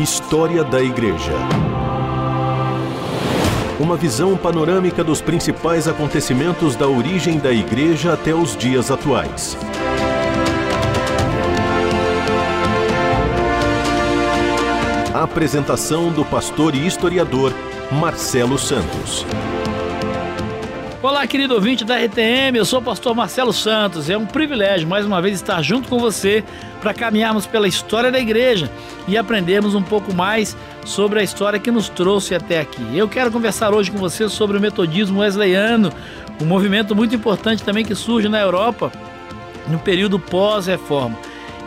História da Igreja. Uma visão panorâmica dos principais acontecimentos da origem da Igreja até os dias atuais. A apresentação do pastor e historiador Marcelo Santos. Olá, querido ouvinte da RTM, eu sou o pastor Marcelo Santos. É um privilégio mais uma vez estar junto com você para caminharmos pela história da igreja e aprendermos um pouco mais sobre a história que nos trouxe até aqui. Eu quero conversar hoje com você sobre o metodismo wesleyano, um movimento muito importante também que surge na Europa no período pós-reforma.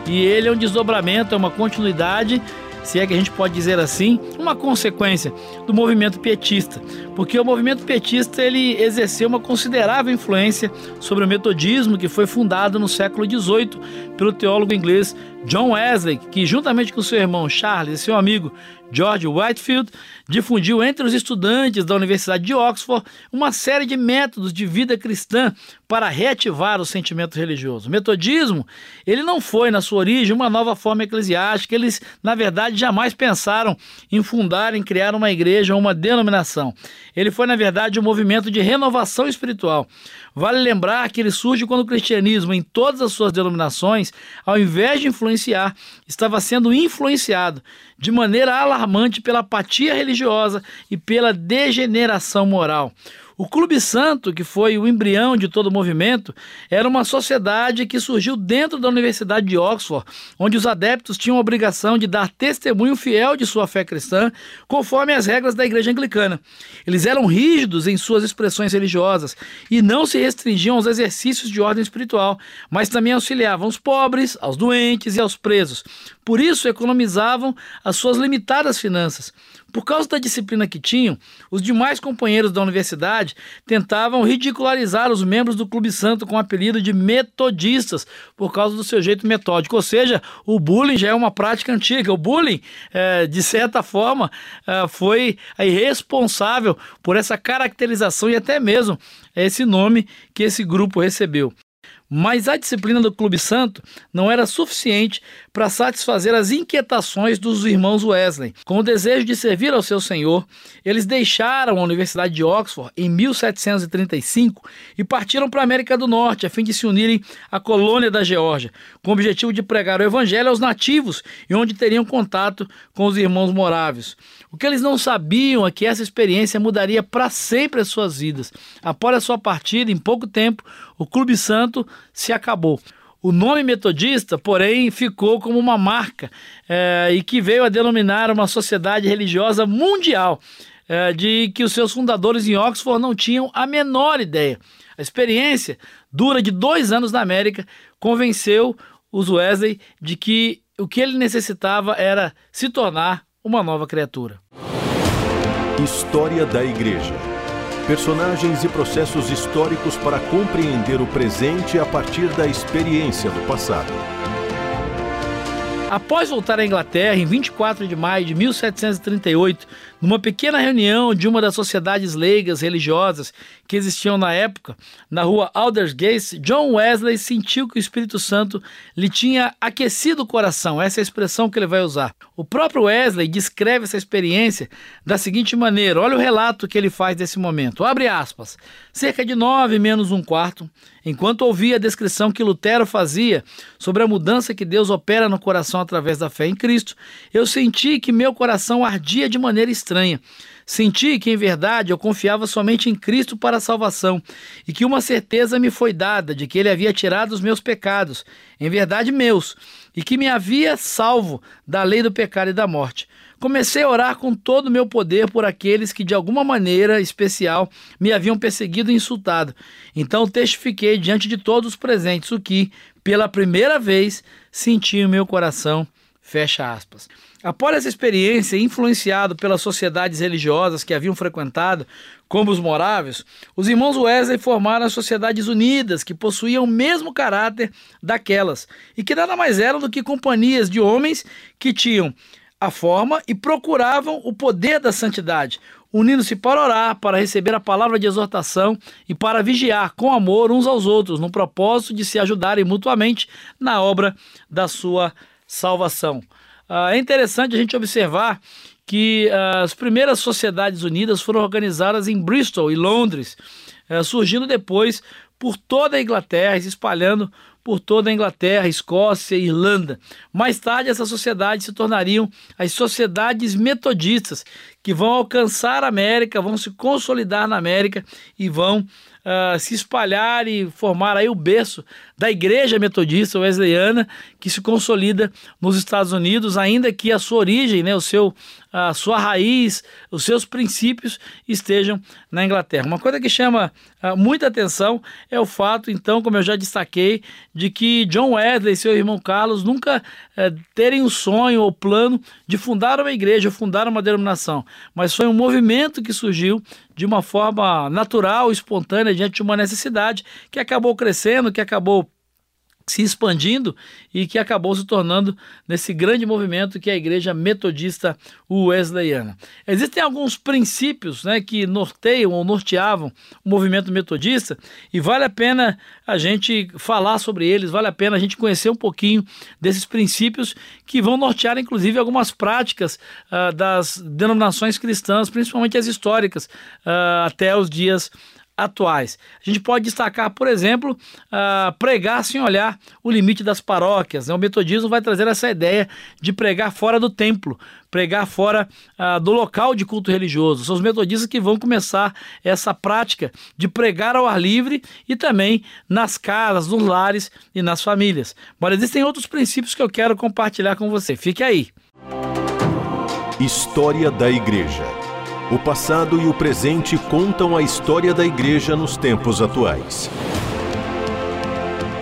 E ele é um desdobramento, é uma continuidade se é que a gente pode dizer assim, uma consequência do movimento pietista, porque o movimento pietista ele exerceu uma considerável influência sobre o metodismo que foi fundado no século XVIII pelo teólogo inglês John Wesley, que juntamente com seu irmão Charles e seu amigo George Whitefield, difundiu entre os estudantes da Universidade de Oxford uma série de métodos de vida cristã para reativar o sentimento religioso. O metodismo, ele não foi na sua origem uma nova forma eclesiástica, eles na verdade jamais pensaram em fundar, em criar uma igreja ou uma denominação. Ele foi na verdade um movimento de renovação espiritual. Vale lembrar que ele surge quando o cristianismo, em todas as suas denominações, ao invés de influenciar, estava sendo influenciado de maneira alarmante pela apatia religiosa e pela degeneração moral. O Clube Santo, que foi o embrião de todo o movimento, era uma sociedade que surgiu dentro da Universidade de Oxford, onde os adeptos tinham a obrigação de dar testemunho fiel de sua fé cristã, conforme as regras da Igreja Anglicana. Eles eram rígidos em suas expressões religiosas e não se restringiam aos exercícios de ordem espiritual, mas também auxiliavam os pobres, aos doentes e aos presos. Por isso, economizavam as suas limitadas finanças. Por causa da disciplina que tinham, os demais companheiros da universidade tentavam ridicularizar os membros do Clube Santo com o apelido de metodistas, por causa do seu jeito metódico. Ou seja, o bullying já é uma prática antiga. O bullying, é, de certa forma, é, foi responsável por essa caracterização e até mesmo esse nome que esse grupo recebeu. Mas a disciplina do Clube Santo não era suficiente para satisfazer as inquietações dos irmãos Wesley. Com o desejo de servir ao seu Senhor, eles deixaram a Universidade de Oxford em 1735 e partiram para a América do Norte a fim de se unirem à colônia da Geórgia, com o objetivo de pregar o evangelho aos nativos e onde teriam contato com os irmãos morávios. O que eles não sabiam é que essa experiência mudaria para sempre as suas vidas. Após a sua partida, em pouco tempo, o Clube Santo se acabou. O nome metodista, porém, ficou como uma marca é, e que veio a denominar uma sociedade religiosa mundial, é, de que os seus fundadores em Oxford não tinham a menor ideia. A experiência, dura de dois anos na América, convenceu os Wesley de que o que ele necessitava era se tornar uma nova criatura. História da Igreja personagens e processos históricos para compreender o presente a partir da experiência do passado. Após voltar à Inglaterra em 24 de maio de 1738, numa pequena reunião de uma das sociedades leigas religiosas que existiam na época, na rua Aldersgate, John Wesley sentiu que o Espírito Santo lhe tinha aquecido o coração. Essa é a expressão que ele vai usar. O próprio Wesley descreve essa experiência da seguinte maneira: olha o relato que ele faz desse momento. Abre aspas. Cerca de nove menos um quarto, enquanto ouvia a descrição que Lutero fazia sobre a mudança que Deus opera no coração através da fé em Cristo, eu senti que meu coração ardia de maneira estranha. Senti que, em verdade, eu confiava somente em Cristo para a salvação e que uma certeza me foi dada de que Ele havia tirado os meus pecados, em verdade meus, e que me havia salvo da lei do pecado e da morte. Comecei a orar com todo o meu poder por aqueles que, de alguma maneira especial, me haviam perseguido e insultado. Então testifiquei diante de todos os presentes o que, pela primeira vez, senti em meu coração. Fecha aspas. Após essa experiência, influenciado pelas sociedades religiosas que haviam frequentado, como os moráveis, os irmãos Wesley formaram as Sociedades Unidas, que possuíam o mesmo caráter daquelas, e que nada mais eram do que companhias de homens que tinham a forma e procuravam o poder da santidade, unindo-se para orar, para receber a palavra de exortação e para vigiar com amor uns aos outros, no propósito de se ajudarem mutuamente na obra da sua salvação. Uh, é interessante a gente observar que uh, as primeiras sociedades unidas foram organizadas em Bristol e Londres, uh, surgindo depois por toda a Inglaterra, se espalhando por toda a Inglaterra, Escócia e Irlanda. Mais tarde, essas sociedades se tornariam as sociedades metodistas, que vão alcançar a América, vão se consolidar na América e vão uh, se espalhar e formar aí o berço da Igreja Metodista Wesleyana, que se consolida nos Estados Unidos, ainda que a sua origem, né, o seu, a sua raiz, os seus princípios estejam na Inglaterra. Uma coisa que chama uh, muita atenção é o fato, então, como eu já destaquei, de que John Wesley e seu irmão Carlos nunca uh, terem o sonho ou plano de fundar uma igreja, fundar uma denominação, mas foi um movimento que surgiu de uma forma natural, espontânea, diante de uma necessidade que acabou crescendo, que acabou se expandindo e que acabou se tornando nesse grande movimento que é a Igreja Metodista Wesleyana. Existem alguns princípios né, que norteiam ou norteavam o movimento metodista e vale a pena a gente falar sobre eles, vale a pena a gente conhecer um pouquinho desses princípios que vão nortear inclusive algumas práticas uh, das denominações cristãs, principalmente as históricas, uh, até os dias atuais. A gente pode destacar, por exemplo, uh, pregar sem olhar o limite das paróquias. Né? O metodismo vai trazer essa ideia de pregar fora do templo, pregar fora uh, do local de culto religioso. São os metodistas que vão começar essa prática de pregar ao ar livre e também nas casas, nos lares e nas famílias. Mas existem outros princípios que eu quero compartilhar com você. Fique aí. História da Igreja. O passado e o presente contam a história da igreja nos tempos atuais.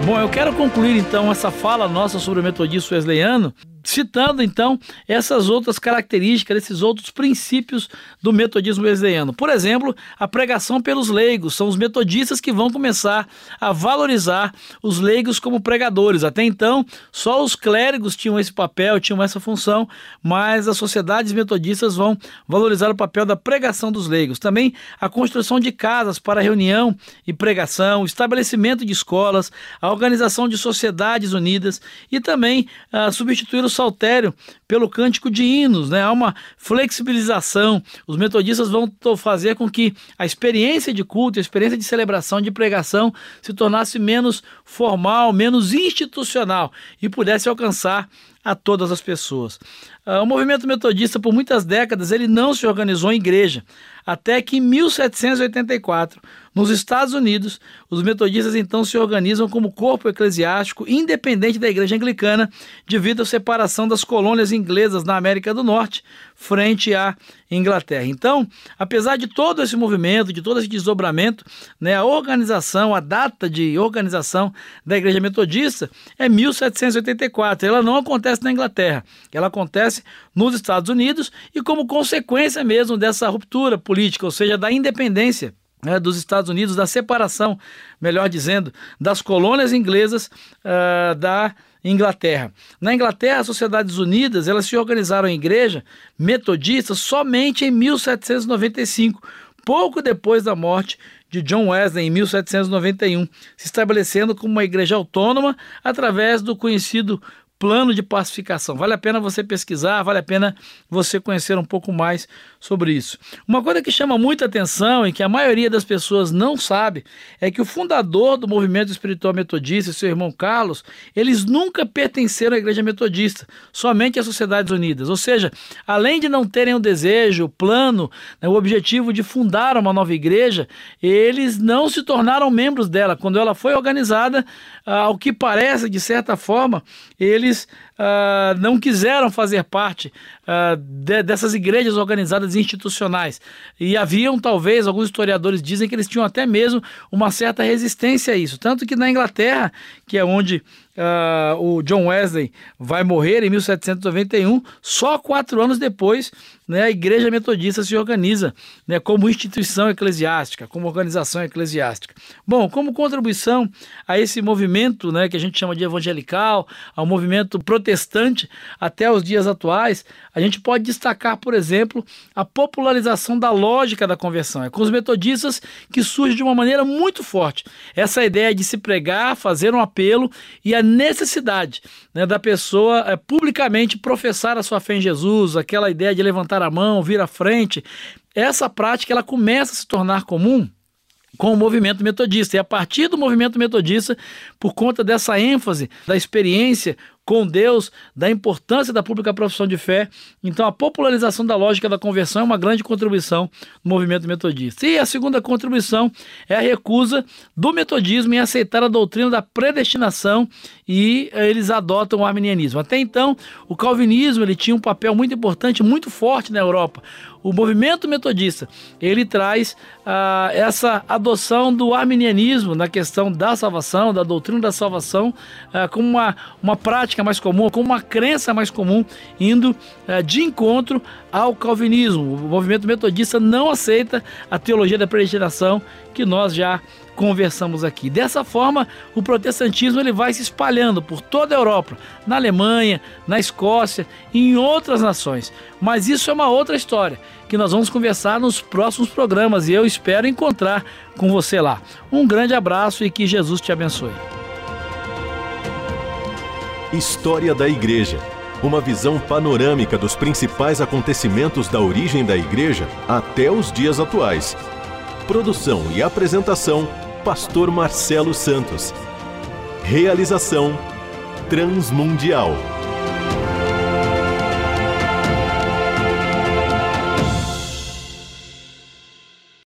Bom, eu quero concluir então essa fala nossa sobre o metodismo wesleyano citando então essas outras características, esses outros princípios do metodismo wesleyano. Por exemplo, a pregação pelos leigos. São os metodistas que vão começar a valorizar os leigos como pregadores. Até então, só os clérigos tinham esse papel, tinham essa função, mas as sociedades metodistas vão valorizar o papel da pregação dos leigos. Também a construção de casas para reunião e pregação, estabelecimento de escolas, a organização de sociedades unidas e também uh, substituir o saltério pelo cântico de hinos, né? Há uma flexibilização. Os metodistas vão fazer com que a experiência de culto, a experiência de celebração, de pregação se tornasse menos formal, menos institucional e pudesse alcançar a todas as pessoas. Uh, o movimento metodista, por muitas décadas, ele não se organizou em igreja, até que em 1784, nos Estados Unidos, os metodistas então se organizam como corpo eclesiástico independente da igreja anglicana, devido à separação das colônias inglesas na América do Norte frente à Inglaterra. Então, apesar de todo esse movimento, de todo esse desdobramento, né, a organização, a data de organização da igreja metodista é 1784. Ela não acontece na Inglaterra, ela acontece acontece nos Estados Unidos e como consequência mesmo dessa ruptura política, ou seja, da independência né, dos Estados Unidos, da separação, melhor dizendo, das colônias inglesas uh, da Inglaterra. Na Inglaterra, as Sociedades Unidas elas se organizaram em igreja metodista somente em 1795, pouco depois da morte de John Wesley em 1791, se estabelecendo como uma igreja autônoma através do conhecido plano de pacificação. Vale a pena você pesquisar, vale a pena você conhecer um pouco mais sobre isso. Uma coisa que chama muita atenção e que a maioria das pessoas não sabe é que o fundador do movimento espiritual metodista, seu irmão Carlos, eles nunca pertenceram à igreja metodista, somente às Sociedades Unidas. Ou seja, além de não terem o desejo, o plano, né, o objetivo de fundar uma nova igreja, eles não se tornaram membros dela. Quando ela foi organizada, ao que parece, de certa forma, eles eles uh, não quiseram fazer parte uh, de, dessas igrejas organizadas institucionais. E haviam, talvez, alguns historiadores dizem que eles tinham até mesmo uma certa resistência a isso. Tanto que na Inglaterra, que é onde Uh, o John Wesley vai morrer em 1791, só quatro anos depois, né, a Igreja Metodista se organiza né, como instituição eclesiástica, como organização eclesiástica. Bom, como contribuição a esse movimento né, que a gente chama de evangelical, ao movimento protestante até os dias atuais, a gente pode destacar, por exemplo, a popularização da lógica da conversão. É com os metodistas que surge de uma maneira muito forte essa ideia de se pregar, fazer um apelo e a necessidade né, da pessoa é, publicamente professar a sua fé em Jesus, aquela ideia de levantar a mão, vir à frente. Essa prática ela começa a se tornar comum com o movimento metodista. E a partir do movimento metodista, por conta dessa ênfase da experiência com Deus, da importância da pública profissão de fé. Então, a popularização da lógica da conversão é uma grande contribuição no movimento metodista. E a segunda contribuição é a recusa do metodismo em aceitar a doutrina da predestinação e eh, eles adotam o arminianismo. Até então, o calvinismo ele tinha um papel muito importante, muito forte na Europa. O movimento metodista ele traz ah, essa adoção do arminianismo na questão da salvação, da doutrina da salvação, ah, como uma, uma prática prática mais comum, com uma crença mais comum, indo uh, de encontro ao calvinismo. O movimento metodista não aceita a teologia da predestinação que nós já conversamos aqui. Dessa forma, o protestantismo ele vai se espalhando por toda a Europa, na Alemanha, na Escócia e em outras nações. Mas isso é uma outra história que nós vamos conversar nos próximos programas e eu espero encontrar com você lá. Um grande abraço e que Jesus te abençoe. História da Igreja. Uma visão panorâmica dos principais acontecimentos da origem da Igreja até os dias atuais. Produção e apresentação: Pastor Marcelo Santos. Realização: Transmundial.